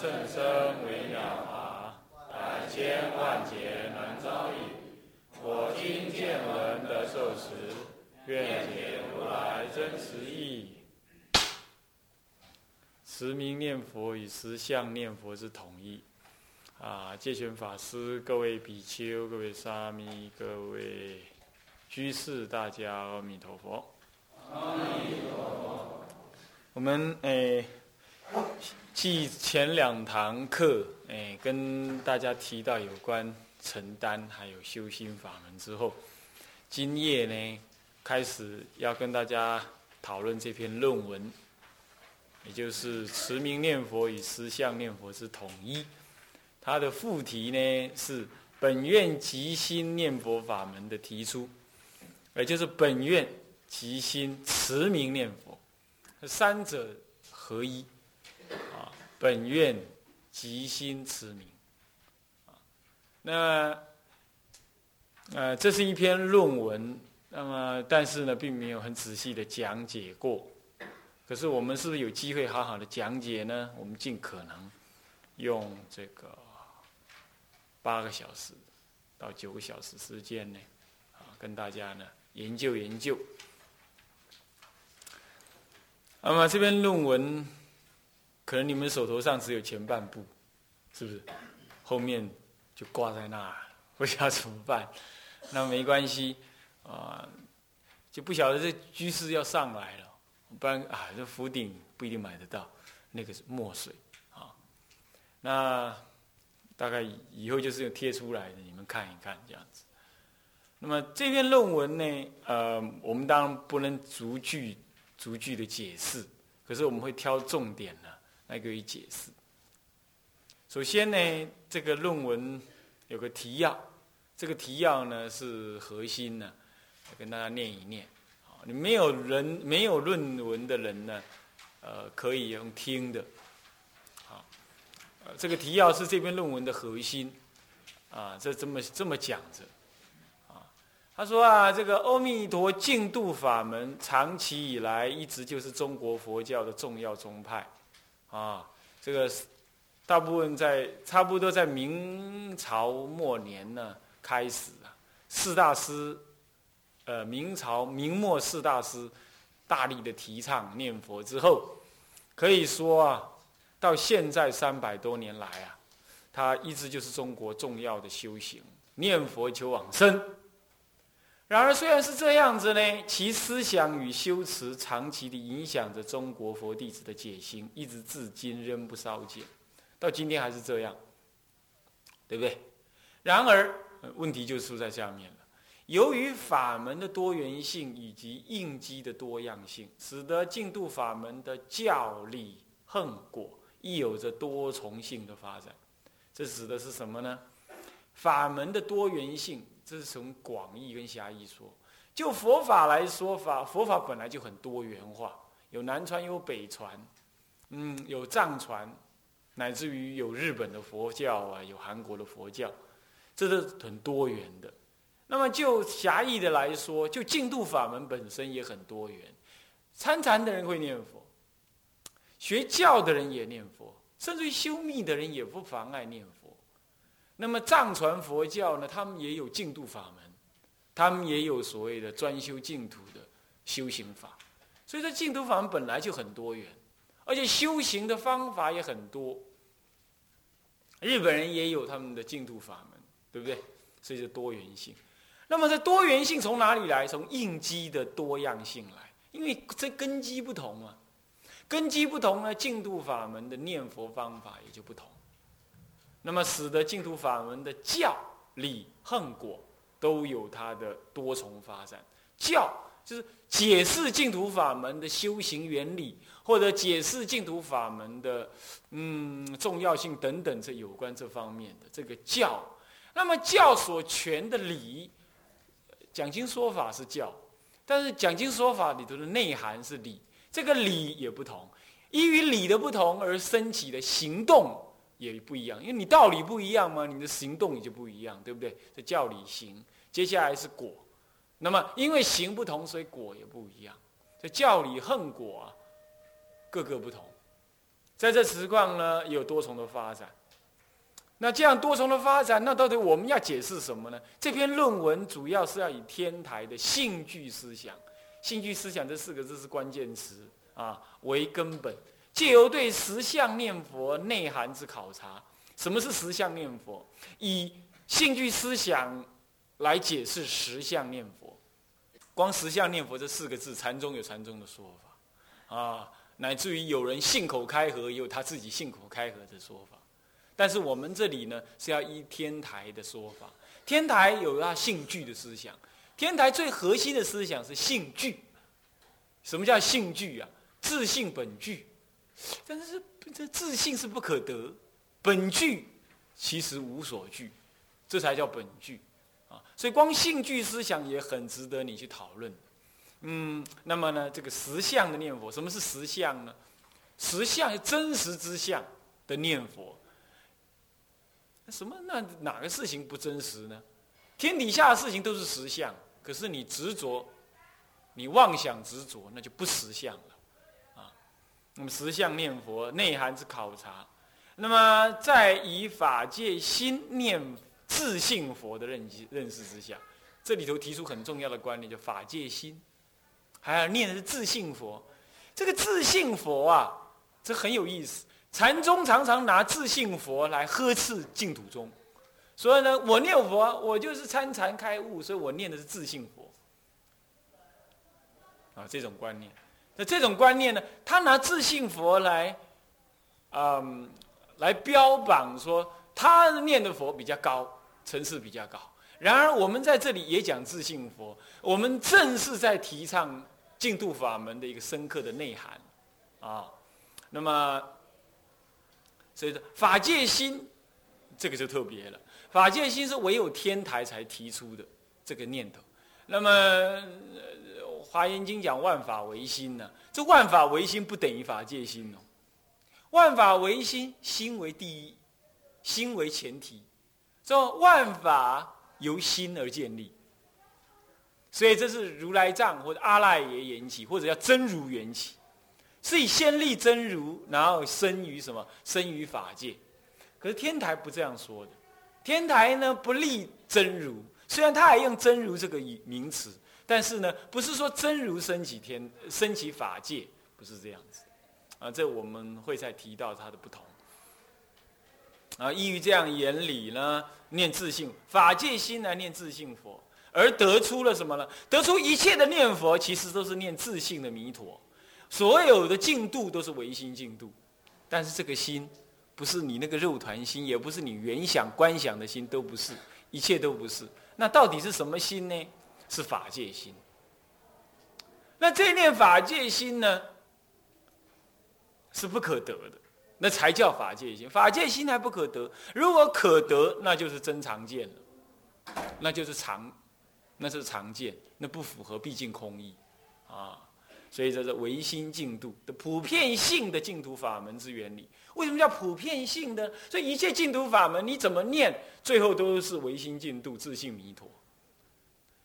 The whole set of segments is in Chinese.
甚深微妙法，百千万劫难遭遇。我今见闻得受持，愿解如来真实义。持名念佛与实相念佛是统一。啊，戒权法师、各位比丘、各位沙弥、各位居士，大家阿弥陀佛。阿弥陀佛。我们诶，继前两堂课诶，跟大家提到有关承担还有修心法门之后，今夜呢，开始要跟大家讨论这篇论文，也就是持名念佛与实相念佛是统一。它的副题呢是本愿即心念佛法门的提出，也就是本愿即心持名念佛，三者合一。本愿即心持名啊。那呃，这是一篇论文，那么但是呢，并没有很仔细的讲解过。可是我们是不是有机会好好的讲解呢？我们尽可能用这个。八个小时到九个小时时间呢，啊，跟大家呢研究研究。那么这篇论文，可能你们手头上只有前半部，是不是？后面就挂在那，不知道怎么办。那没关系，啊，就不晓得这居士要上来了，不然啊，这福鼎不一定买得到，那个是墨水啊，那。大概以后就是有贴出来的，你们看一看这样子。那么这篇论文呢，呃，我们当然不能逐句逐句的解释，可是我们会挑重点呢来给予解释。首先呢，这个论文有个提要，这个提要呢是核心呢，跟大家念一念。你没有人没有论文的人呢，呃，可以用听的。这个提要是这篇论文的核心，啊，这这么这么讲着，啊，他说啊，这个阿弥陀净土法门长期以来一直就是中国佛教的重要宗派，啊，这个大部分在差不多在明朝末年呢开始啊，四大师，呃，明朝明末四大师大力的提倡念佛之后，可以说啊。到现在三百多年来啊，它一直就是中国重要的修行，念佛求往生。然而虽然是这样子呢，其思想与修持长期的影响着中国佛弟子的解心，一直至今仍不稍减，到今天还是这样，对不对？然而问题就出在下面了，由于法门的多元性以及应机的多样性，使得净土法门的教理恨果。亦有着多重性的发展，这指的是什么呢？法门的多元性，这是从广义跟狭义说。就佛法来说，法佛法本来就很多元化，有南传，有北传，嗯，有藏传，乃至于有日本的佛教啊，有韩国的佛教，这是很多元的。那么就狭义的来说，就净土法门本身也很多元，参禅的人会念佛。学教的人也念佛，甚至于修密的人也不妨碍念佛。那么藏传佛教呢？他们也有净土法门，他们也有所谓的专修净土的修行法。所以说，净土法门本来就很多元，而且修行的方法也很多。日本人也有他们的净土法门，对不对？所以是多元性。那么这多元性从哪里来？从应机的多样性来，因为这根基不同嘛。根基不同呢，净土法门的念佛方法也就不同。那么，使得净土法门的教理恨果都有它的多重发展。教就是解释净土法门的修行原理，或者解释净土法门的嗯重要性等等，这有关这方面的这个教。那么，教所全的理，讲经说法是教，但是讲经说法里头的内涵是理。这个理也不同，依于理的不同而升起的行动也不一样，因为你道理不一样嘛，你的行动也就不一样，对不对？这叫理行，接下来是果，那么因为行不同，所以果也不一样。这教理恨果啊，各个不同，在这实况呢，有多重的发展。那这样多重的发展，那到底我们要解释什么呢？这篇论文主要是要以天台的性具思想，性具思想这四个字是关键词啊，为根本，借由对实相念佛内涵之考察。什么是实相念佛？以性具思想来解释实相念佛。光实相念佛这四个字，禅宗有禅宗的说法啊，乃至于有人信口开河，也有他自己信口开河的说法。但是我们这里呢，是要依天台的说法。天台有他性具的思想，天台最核心的思想是性具。什么叫性具啊？自性本具。但是这自信是不可得，本具其实无所具，这才叫本具啊。所以光性具思想也很值得你去讨论。嗯，那么呢，这个实相的念佛，什么是实相呢？实相是真实之相的念佛。什么？那哪个事情不真实呢？天底下的事情都是实相，可是你执着，你妄想执着，那就不实相了，我们实相念佛内涵之考察，那么在以法界心念自性佛的认知认识之下，这里头提出很重要的观念，叫法界心，还要念的是自性佛。这个自性佛啊，这很有意思。禅宗常常拿自性佛来呵斥净土宗，所以呢，我念佛，我就是参禅开悟，所以我念的是自性佛。啊，这种观念，那这种观念呢，他拿自性佛来，嗯，来标榜说他念的佛比较高，层次比较高。然而，我们在这里也讲自性佛，我们正是在提倡净土法门的一个深刻的内涵，啊，那么。所以说法界心，这个就特别了。法界心是唯有天台才提出的这个念头。那么《华严经》讲万法唯心呢？这万法唯心不等于法界心哦。万法唯心，心为第一，心为前提。说万法由心而建立，所以这是如来藏或者阿赖耶缘起，或者叫真如缘起。是以先立真如，然后生于什么？生于法界。可是天台不这样说的。天台呢不立真如，虽然他还用真如这个名词，但是呢不是说真如升起天，升起法界，不是这样子。啊，这我们会再提到它的不同。啊，依于这样原理呢，念自性法界心来念自性佛，而得出了什么呢？得出一切的念佛其实都是念自性的弥陀。所有的净度都是唯心净度，但是这个心，不是你那个肉团心，也不是你原想观想的心，都不是，一切都不是。那到底是什么心呢？是法界心。那这念法界心呢，是不可得的，那才叫法界心。法界心还不可得，如果可得，那就是真常见了，那就是常，那是常见，那不符合毕竟空义，啊。所以这是唯心净土的普遍性的净土法门之原理。为什么叫普遍性的？所以一切净土法门，你怎么念，最后都是唯心净土、自性弥陀。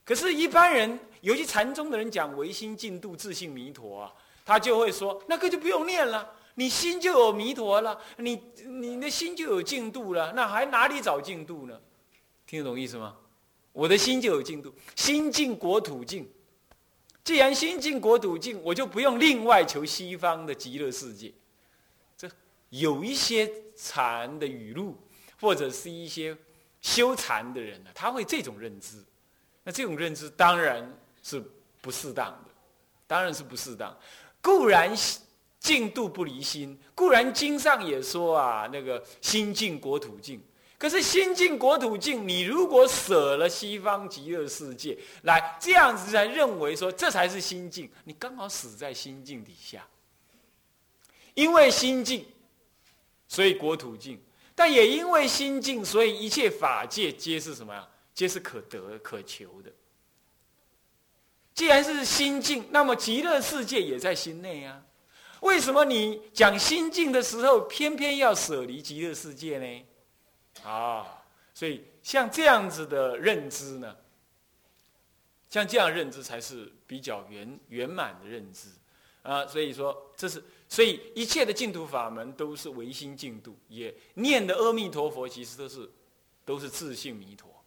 可是，一般人，尤其禅宗的人讲唯心净土、自性弥陀啊，他就会说：那个就不用念了，你心就有弥陀了，你你的心就有净土了，那还哪里找净土呢？听得懂意思吗？我的心就有净土，心净国土净。既然心净国土净，我就不用另外求西方的极乐世界。这有一些禅的语录，或者是一些修禅的人呢，他会这种认知。那这种认知当然是不适当的，当然是不适当。固然净度不离心，固然经上也说啊，那个心净国土净。可是心净国土净，你如果舍了西方极乐世界来这样子才认为说这才是心境，你刚好死在心境底下。因为心境，所以国土净；但也因为心境，所以一切法界皆是什么呀？皆是可得可求的。既然是心净，那么极乐世界也在心内啊。为什么你讲心净的时候，偏偏要舍离极乐世界呢？啊，所以像这样子的认知呢，像这样认知才是比较圆圆满的认知啊。所以说，这是所以一切的净土法门都是唯心净土，也念的阿弥陀佛，其实都是都是自信弥陀。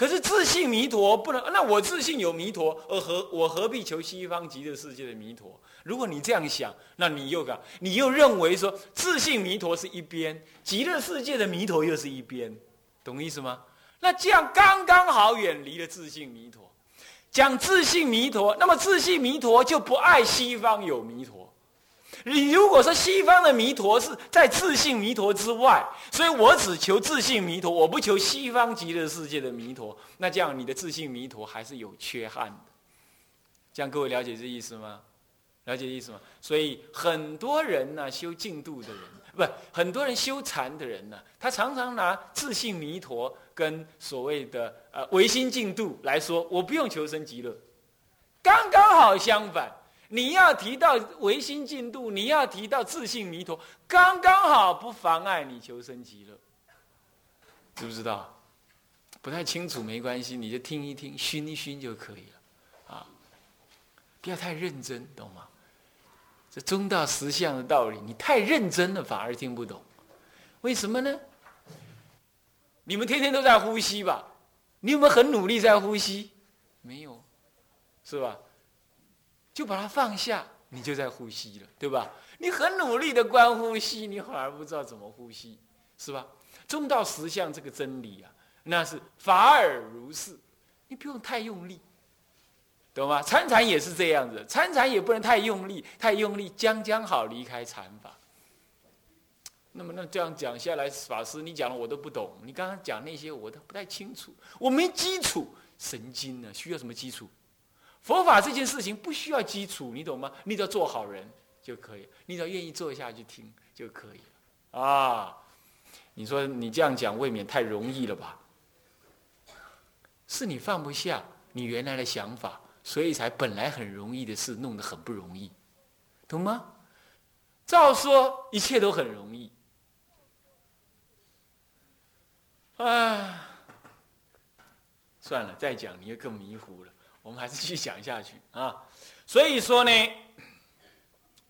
可是自信弥陀不能，那我自信有弥陀，而何我何必求西方极乐世界的弥陀？如果你这样想，那你又讲，你又认为说自信弥陀是一边，极乐世界的弥陀又是一边，懂意思吗？那这样刚刚好远离了自信弥陀，讲自信弥陀，那么自信弥陀就不爱西方有弥陀。你如果说西方的弥陀是在自信弥陀之外，所以我只求自信弥陀，我不求西方极乐世界的弥陀，那这样你的自信弥陀还是有缺憾的。这样各位了解这意思吗？了解意思吗？所以很多人呢，修净度的人，不，很多人修禅的人呢，他常常拿自信弥陀跟所谓的呃唯心净度来说，我不用求生极乐，刚刚好相反。你要提到唯心进度，你要提到自信弥陀，刚刚好不妨碍你求生极乐，知不知道？不太清楚没关系，你就听一听，熏一熏就可以了，啊，不要太认真，懂吗？这中道实相的道理，你太认真了反而听不懂，为什么呢？你们天天都在呼吸吧？你有没有很努力在呼吸？没有，是吧？就把它放下，你就在呼吸了，对吧？你很努力的观呼吸，你反而不知道怎么呼吸，是吧？中道实相这个真理啊，那是法尔如是，你不用太用力，懂吗？参禅也是这样子，参禅也不能太用力，太用力将将好离开禅法。那么那这样讲下来，法师你讲的我都不懂，你刚刚讲那些我都不太清楚，我没基础，神经呢？需要什么基础？佛法这件事情不需要基础，你懂吗？你只要做好人就可以，你只要愿意坐下去听就可以了啊！你说你这样讲未免太容易了吧？是你放不下你原来的想法，所以才本来很容易的事弄得很不容易，懂吗？照说一切都很容易，啊，算了，再讲你就更迷糊了。我们还是继续讲下去啊，所以说呢，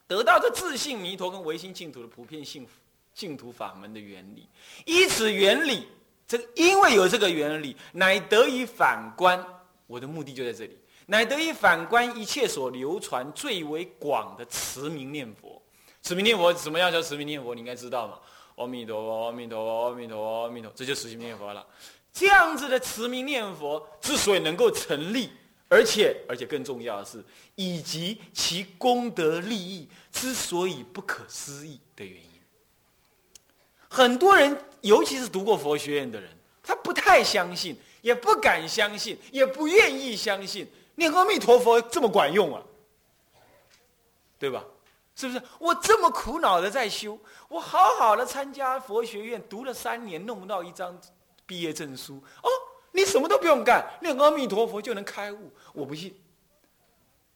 得到这自信弥陀跟唯心净土的普遍性净土法门的原理，依此原理，这个因为有这个原理，乃得以反观。我的目的就在这里，乃得以反观一切所流传最为广的持名念佛。持名念佛怎么样叫持名念佛？你应该知道嘛？阿弥陀佛，阿弥陀佛，阿弥陀佛，阿弥陀，这就持名念佛了。这样子的持名念佛之所以能够成立。而且，而且更重要的是，以及其功德利益之所以不可思议的原因。很多人，尤其是读过佛学院的人，他不太相信，也不敢相信，也不愿意相信念阿弥陀佛这么管用啊，对吧？是不是？我这么苦恼的在修，我好好的参加佛学院，读了三年，弄不到一张毕业证书哦。你什么都不用干，念阿弥陀佛就能开悟？我不信。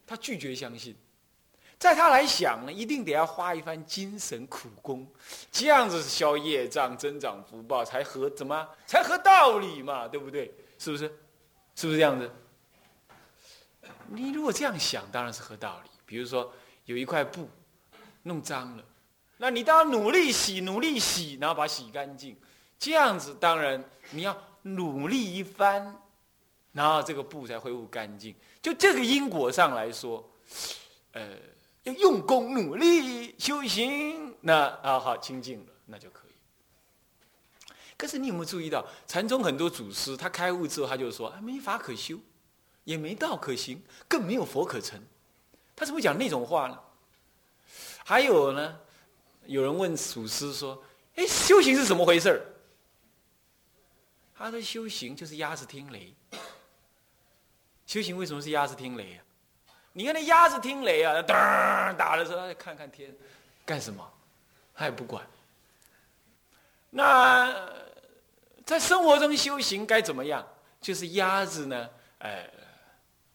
他拒绝相信，在他来想呢，一定得要花一番精神苦功，这样子消业障、增长福报才合怎么？才合道理嘛，对不对？是不是？是不是这样子？你如果这样想，当然是合道理。比如说有一块布弄脏了，那你当然努力洗，努力洗，然后把它洗干净。这样子当然你要。努力一番，然后这个布才恢复干净。就这个因果上来说，呃，要用功努力修行，那啊好清净了，那就可以。可是你有没有注意到，禅宗很多祖师他开悟之后，他就说：没法可修，也没道可行，更没有佛可成。他怎么讲那种话呢？还有呢，有人问祖师说：哎，修行是怎么回事儿？他的修行就是鸭子听雷。修行为什么是鸭子听雷啊？你看那鸭子听雷啊，噔打的时候，看看天，干什么？他也不管。那在生活中修行该怎么样？就是鸭子呢，呃，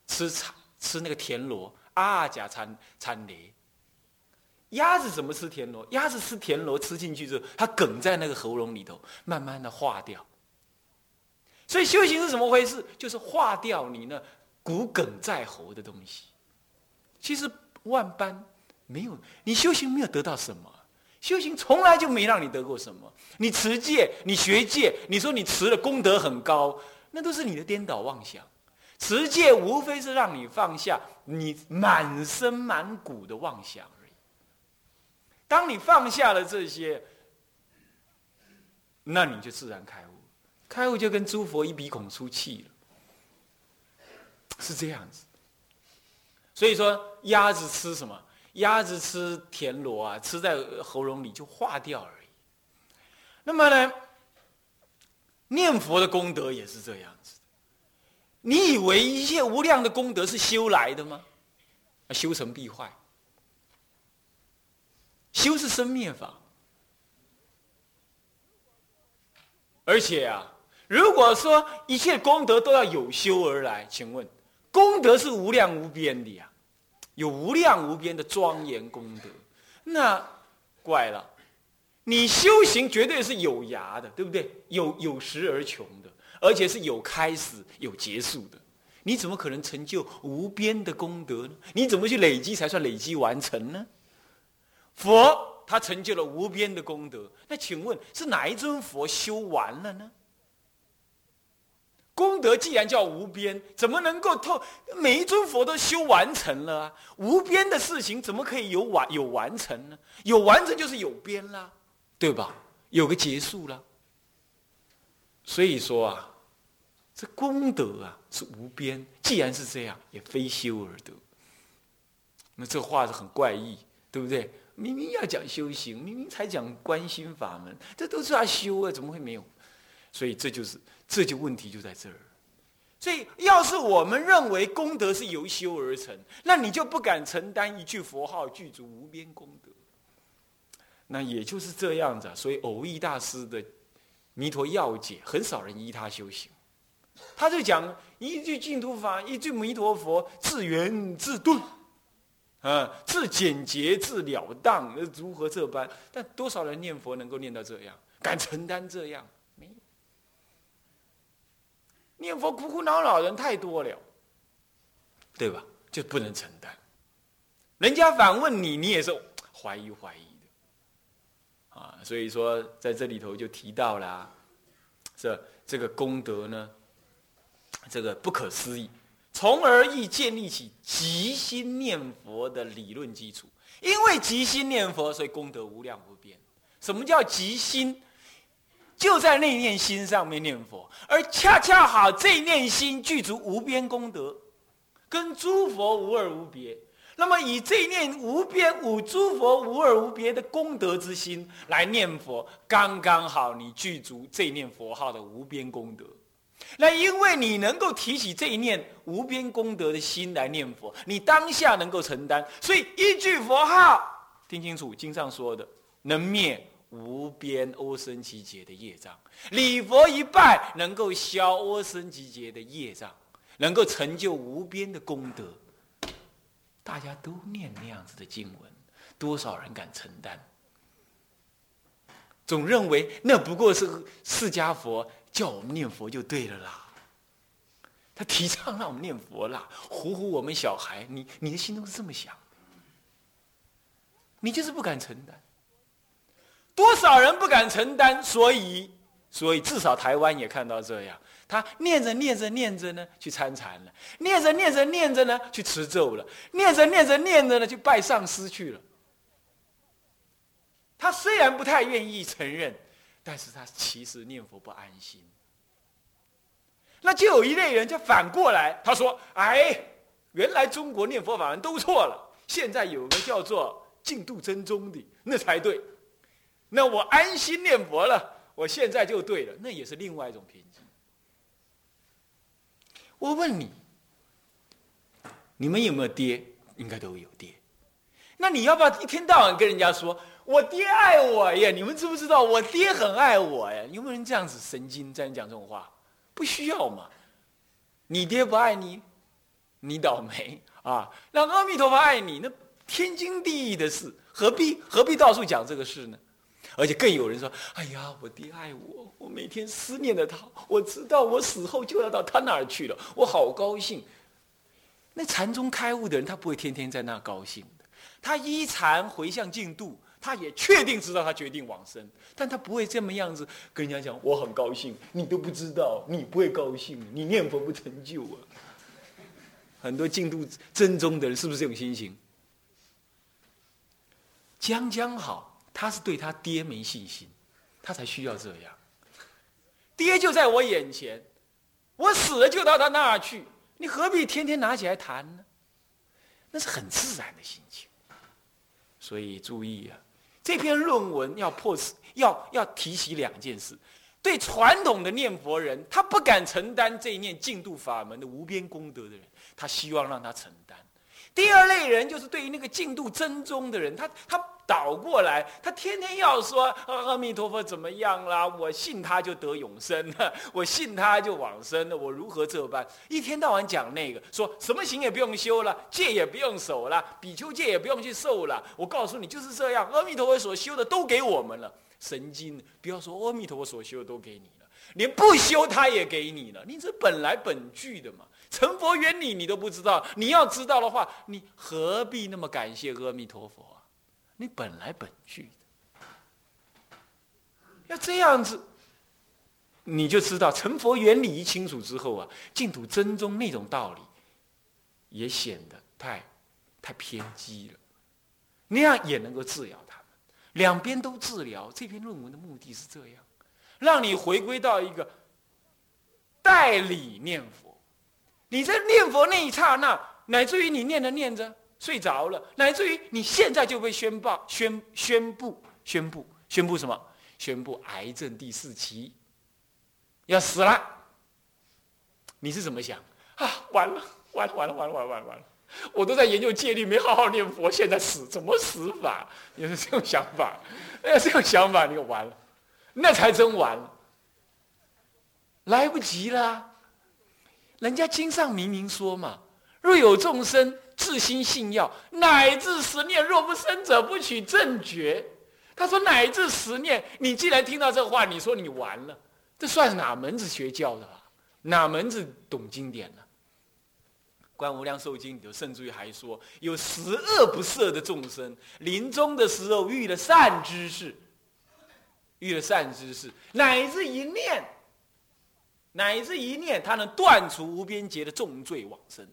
吃草，吃那个田螺啊，假参参雷。鸭子怎么吃田螺？鸭子吃田螺吃进去之后，它梗在那个喉咙里头，慢慢的化掉。所以修行是怎么回事？就是化掉你那骨梗在喉的东西。其实万般没有，你修行没有得到什么，修行从来就没让你得过什么。你持戒，你学戒，你说你持了功德很高，那都是你的颠倒妄想。持戒无非是让你放下你满身满骨的妄想而已。当你放下了这些，那你就自然开悟。开悟就跟诸佛一鼻孔出气了，是这样子。所以说，鸭子吃什么？鸭子吃田螺啊，吃在喉咙里就化掉而已。那么呢，念佛的功德也是这样子。你以为一切无量的功德是修来的吗？修成必坏。修是生灭法，而且啊。如果说一切功德都要有修而来，请问，功德是无量无边的呀，有无量无边的庄严功德，那怪了，你修行绝对是有涯的，对不对？有有时而穷的，而且是有开始有结束的，你怎么可能成就无边的功德呢？你怎么去累积才算累积完成呢？佛他成就了无边的功德，那请问是哪一尊佛修完了呢？功德既然叫无边，怎么能够透每一尊佛都修完成了啊？无边的事情怎么可以有完有完成呢？有完成就是有边啦，对吧？有个结束了。所以说啊，这功德啊是无边。既然是这样，也非修而得。那这话是很怪异，对不对？明明要讲修行，明明才讲观心法门，这都是要修啊，怎么会没有？所以这就是。这就问题就在这儿，所以要是我们认为功德是由修而成，那你就不敢承担一句佛号具足无边功德。那也就是这样子，所以偶益大师的《弥陀要解》很少人依他修行，他就讲一句净土法，一句弥陀佛，自圆自顿，啊，自简洁自了当，如何这般？但多少人念佛能够念到这样，敢承担这样？念佛苦苦恼恼人太多了，对吧？就不能承担。人家反问你，你也是怀疑怀疑的，啊，所以说在这里头就提到了，这这个功德呢，这个不可思议，从而亦建立起极心念佛的理论基础。因为极心念佛，所以功德无量无边。什么叫极心？就在那念心上面念佛，而恰恰好这一念心具足无边功德，跟诸佛无二无别。那么以这念无边无诸佛无二无别的功德之心来念佛，刚刚好你具足这念佛号的无边功德。那因为你能够提起这一念无边功德的心来念佛，你当下能够承担，所以一句佛号，听清楚经上说的，能灭。无边欧僧集结的业障，礼佛一拜能够消欧僧集结的业障，能够成就无边的功德。大家都念那样子的经文，多少人敢承担？总认为那不过是释迦佛叫我们念佛就对了啦。他提倡让我们念佛啦，唬唬我们小孩。你你的心中是这么想，你就是不敢承担。多少人不敢承担？所以，所以至少台湾也看到这样：他念着念着念着呢，去参禅了；念着念着念着呢，去持咒了；念着念着念着呢，去拜上师去了。他虽然不太愿意承认，但是他其实念佛不安心。那就有一类人就反过来，他说：“哎，原来中国念佛法门都错了，现在有个叫做净度真宗的，那才对。”那我安心念佛了，我现在就对了，那也是另外一种平静。我问你，你们有没有爹？应该都有爹。那你要不要一天到晚跟人家说我爹爱我呀？你们知不知道我爹很爱我呀？有没有人这样子神经在讲这种话？不需要嘛。你爹不爱你，你倒霉啊！让阿弥陀佛爱你，那天经地义的事，何必何必到处讲这个事呢？而且更有人说：“哎呀，我爹爱我，我每天思念着他，我知道我死后就要到他那儿去了，我好高兴。”那禅宗开悟的人，他不会天天在那高兴的，他依禅回向净土，他也确定知道他决定往生，但他不会这么样子跟人家讲我很高兴，你都不知道，你不会高兴，你念佛不成就啊。很多净土真宗的人是不是这种心情？将将好，他是对他爹没信心，他才需要这样。爹就在我眼前，我死了就到他那儿去，你何必天天拿起来谈呢？那是很自然的心情。所以注意啊，这篇论文要破要要提起两件事：对传统的念佛人，他不敢承担这一念净度法门的无边功德的人，他希望让他承担。第二类人就是对于那个净度真宗的人，他他倒过来，他天天要说阿弥陀佛怎么样啦？我信他就得永生了，我信他就往生了，我如何这般？一天到晚讲那个，说什么行也不用修了，戒也不用守了，比丘戒也不用去受了。我告诉你就是这样，阿弥陀佛所修的都给我们了，神经！不要说阿弥陀佛所修的都给你了，连不修他也给你了，你这本来本具的嘛。成佛原理你都不知道，你要知道的话，你何必那么感谢阿弥陀佛啊？你本来本具的，要这样子，你就知道成佛原理一清楚之后啊，净土真宗那种道理也显得太太偏激了。那样也能够治疗他们，两边都治疗。这篇论文的目的是这样，让你回归到一个代理念佛。你在念佛那一刹那，乃至于你念着念着睡着了，乃至于你现在就被宣报宣宣布宣布宣布什么？宣布癌症第四期要死了。你是怎么想啊？完了，完了，完了，完了，完了，完了，完了！我都在研究戒律，没好好念佛，现在死怎么死法？也是这种想法，哎呀，这种想法你就完了，那才真完了，来不及了。人家经上明明说嘛：“若有众生自心信要，乃至十念，若不生者，不取正觉。”他说：“乃至十念，你既然听到这话，你说你完了，这算哪门子学教的啊？哪门子懂经典呢？”《观无量寿经》里头，甚至于还说，有十恶不赦的众生，临终的时候遇了善知识，遇了善知识，乃至一念。乃至一念，他能断除无边劫的重罪往生。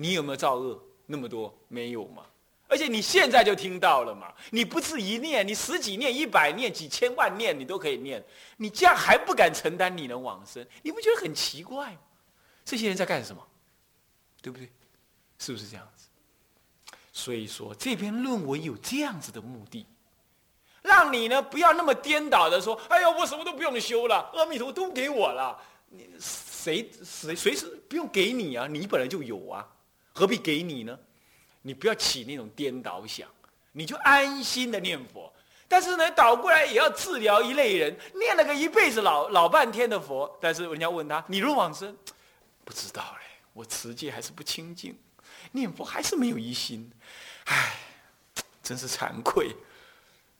你有没有造恶那么多？没有嘛？而且你现在就听到了嘛？你不是一念，你十几念、一百念、几千万念，你都可以念。你这样还不敢承担你能往生？你不觉得很奇怪吗？这些人在干什么？对不对？是不是这样子？所以说，这篇论文有这样子的目的。让你呢不要那么颠倒的说，哎呀，我什么都不用修了，阿弥陀都给我了。你谁谁随时不用给你啊？你本来就有啊，何必给你呢？你不要起那种颠倒想，你就安心的念佛。但是呢，倒过来也要治疗一类人，念了个一辈子老老半天的佛，但是人家问他，你若往生，不知道嘞，我持戒还是不清净，念佛还是没有一心，唉，真是惭愧。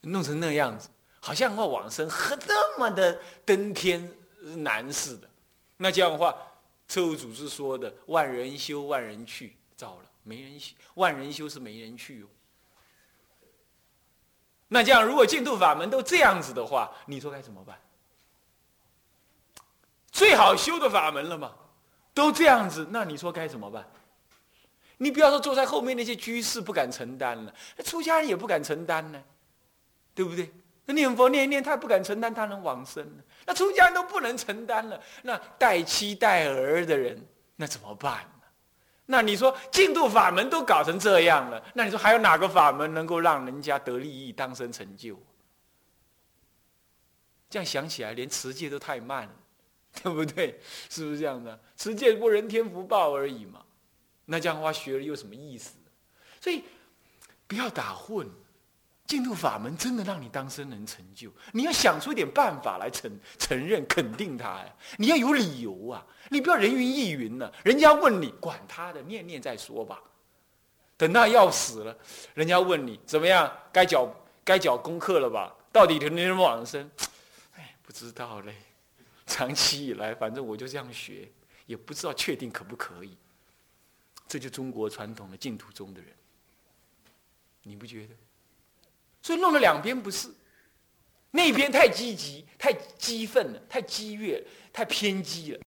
弄成那样子，好像要往生，和那么的登天难似的。那这样的话，车务组织说的“万人修，万人去”，糟了，没人修。万人修是没人去哦。那这样，如果净土法门都这样子的话，你说该怎么办？最好修的法门了嘛，都这样子，那你说该怎么办？你不要说坐在后面那些居士不敢承担了，出家人也不敢承担呢。对不对？那念佛念念，他不敢承担，他能往生了。那出家人都不能承担了，那带妻带儿的人，那怎么办？那你说净度法门都搞成这样了，那你说还有哪个法门能够让人家得利益、当生成就？这样想起来，连持戒都太慢了，对不对？是不是这样的？持戒不人天福报而已嘛。那这样的话学了又什么意思？所以不要打混。净土法门真的让你当生能成就，你要想出一点办法来承承认肯定他呀！你要有理由啊！你不要人云亦云了。人家问你，管他的，念念再说吧。等到要死了，人家问你怎么样？该缴该缴功课了吧？到底能不能往生？哎，不知道嘞。长期以来，反正我就这样学，也不知道确定可不可以。这就中国传统的净土宗的人。你不觉得？所以弄了两边不是，那边太积极、太激愤了、太激越了、太偏激了。